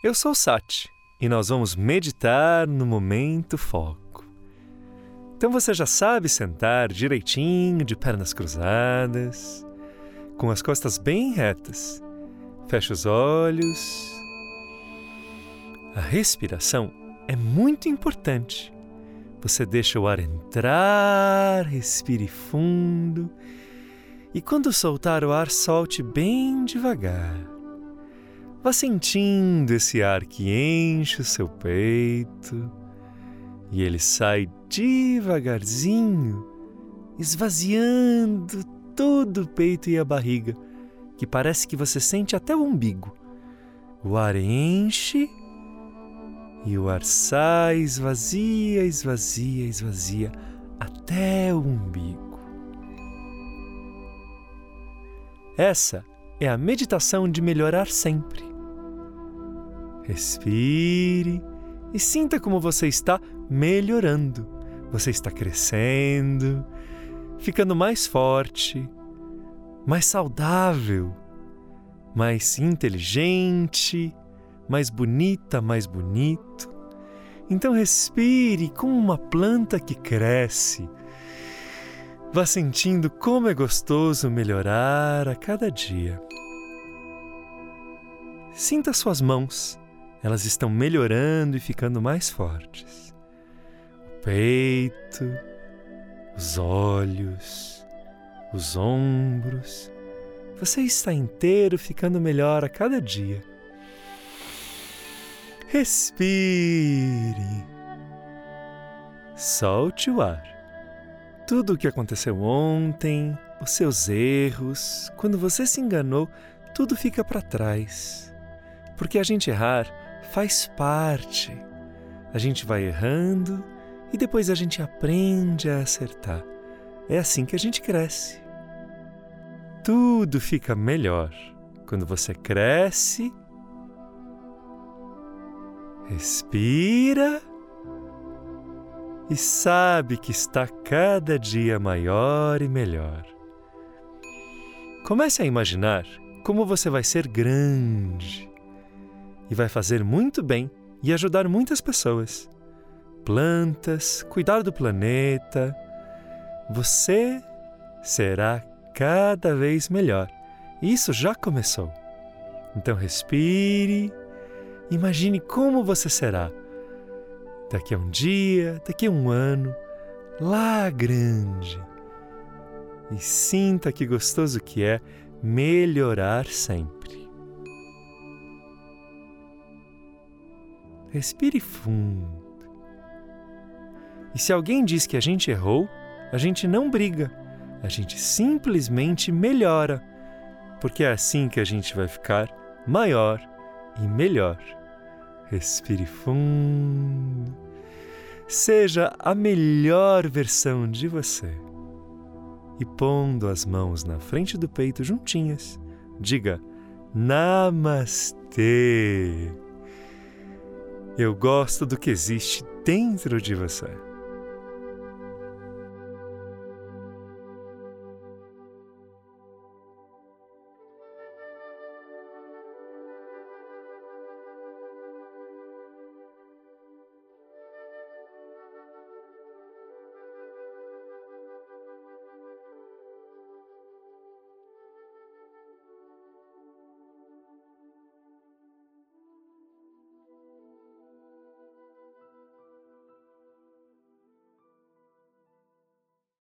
Eu sou Sati e nós vamos meditar no momento foco. Então você já sabe sentar direitinho, de pernas cruzadas, com as costas bem retas. Fecha os olhos. A respiração é muito importante. Você deixa o ar entrar, respire fundo e quando soltar o ar, solte bem devagar. Vá sentindo esse ar que enche o seu peito e ele sai devagarzinho, esvaziando todo o peito e a barriga, que parece que você sente até o umbigo. O ar enche e o ar sai, esvazia, esvazia, esvazia até o umbigo. Essa é a meditação de melhorar sempre. Respire e sinta como você está melhorando. Você está crescendo, ficando mais forte, mais saudável, mais inteligente, mais bonita, mais bonito. Então respire como uma planta que cresce Vá sentindo como é gostoso melhorar a cada dia. Sinta suas mãos, elas estão melhorando e ficando mais fortes. O peito, os olhos, os ombros. Você está inteiro ficando melhor a cada dia. Respire. Solte o ar tudo o que aconteceu ontem, os seus erros, quando você se enganou, tudo fica para trás. Porque a gente errar faz parte. A gente vai errando e depois a gente aprende a acertar. É assim que a gente cresce. Tudo fica melhor quando você cresce. Respira e sabe que está cada dia maior e melhor. Comece a imaginar como você vai ser grande e vai fazer muito bem e ajudar muitas pessoas. Plantas, cuidar do planeta. Você será cada vez melhor. Isso já começou. Então respire, imagine como você será daqui a um dia, daqui a um ano, lá grande. E sinta que gostoso que é melhorar sempre. Respire fundo. E se alguém diz que a gente errou, a gente não briga, a gente simplesmente melhora, porque é assim que a gente vai ficar maior e melhor. Respire fundo. Seja a melhor versão de você. E pondo as mãos na frente do peito juntinhas, diga Namastê. Eu gosto do que existe dentro de você.